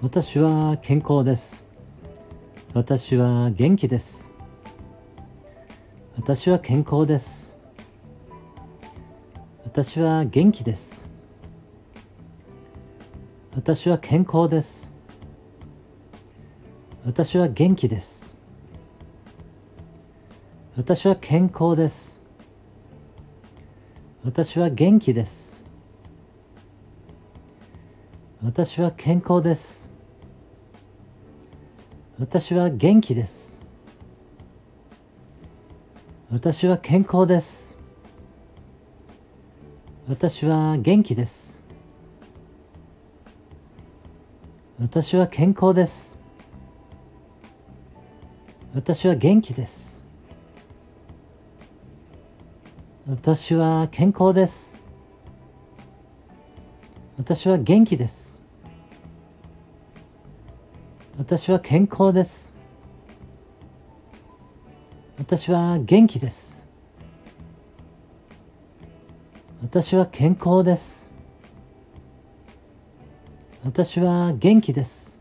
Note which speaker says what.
Speaker 1: 私は健康です。私は元気です。私は健康です。私は元気です。私は健康です。私は元気です。私は健康です。私は元気です。私は健康です。私は元気です。私は健康です。私は元気です。私は健康です。私は元気です。私は健康です。私は元気です。私は健康です。私は元気です。私は健康です。私は元気です。